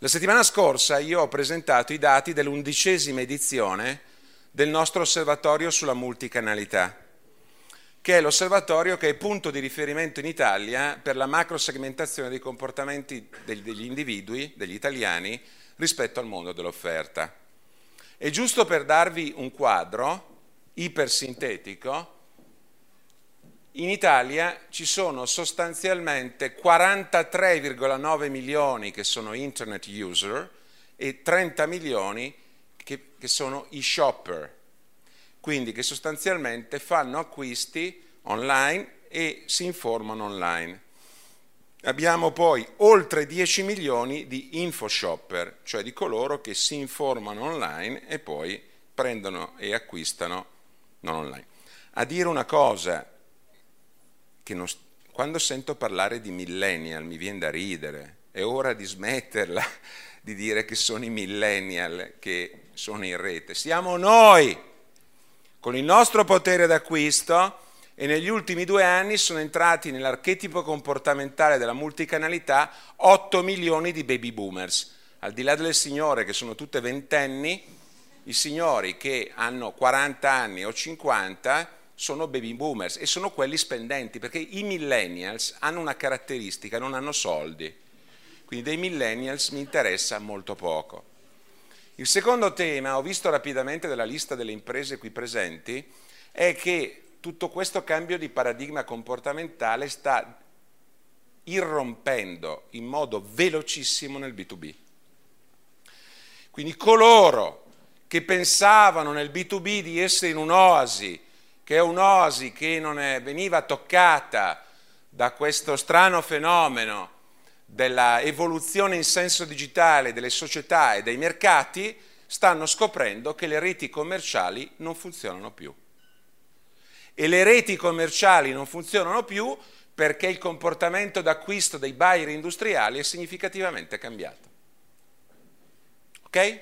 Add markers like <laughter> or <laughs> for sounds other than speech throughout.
La settimana scorsa io ho presentato i dati dell'undicesima edizione del nostro osservatorio sulla multicanalità, che è l'osservatorio che è punto di riferimento in Italia per la macrosegmentazione dei comportamenti degli individui, degli italiani, rispetto al mondo dell'offerta. E giusto per darvi un quadro ipersintetico, in Italia ci sono sostanzialmente 43,9 milioni che sono internet user e 30 milioni che, che sono i shopper, quindi che sostanzialmente fanno acquisti online e si informano online. Abbiamo poi oltre 10 milioni di infoshopper, cioè di coloro che si informano online e poi prendono e acquistano non online. A dire una cosa, che non, quando sento parlare di millennial mi viene da ridere, è ora di smetterla <laughs> di dire che sono i millennial che sono in rete, siamo noi, con il nostro potere d'acquisto e negli ultimi due anni sono entrati nell'archetipo comportamentale della multicanalità 8 milioni di baby boomers. Al di là delle signore che sono tutte ventenni, i signori che hanno 40 anni o 50 sono baby boomers e sono quelli spendenti, perché i millennials hanno una caratteristica, non hanno soldi. Quindi dei millennials mi interessa molto poco. Il secondo tema, ho visto rapidamente dalla lista delle imprese qui presenti, è che tutto questo cambio di paradigma comportamentale sta irrompendo in modo velocissimo nel B2B. Quindi coloro che pensavano nel B2B di essere in un'oasi, che è un'oasi che non è, veniva toccata da questo strano fenomeno della evoluzione in senso digitale delle società e dei mercati, stanno scoprendo che le reti commerciali non funzionano più e le reti commerciali non funzionano più perché il comportamento d'acquisto dei buyer industriali è significativamente cambiato. Ok?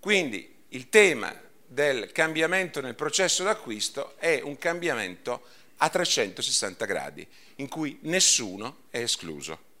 Quindi il tema del cambiamento nel processo d'acquisto è un cambiamento a 360 gradi, in cui nessuno è escluso.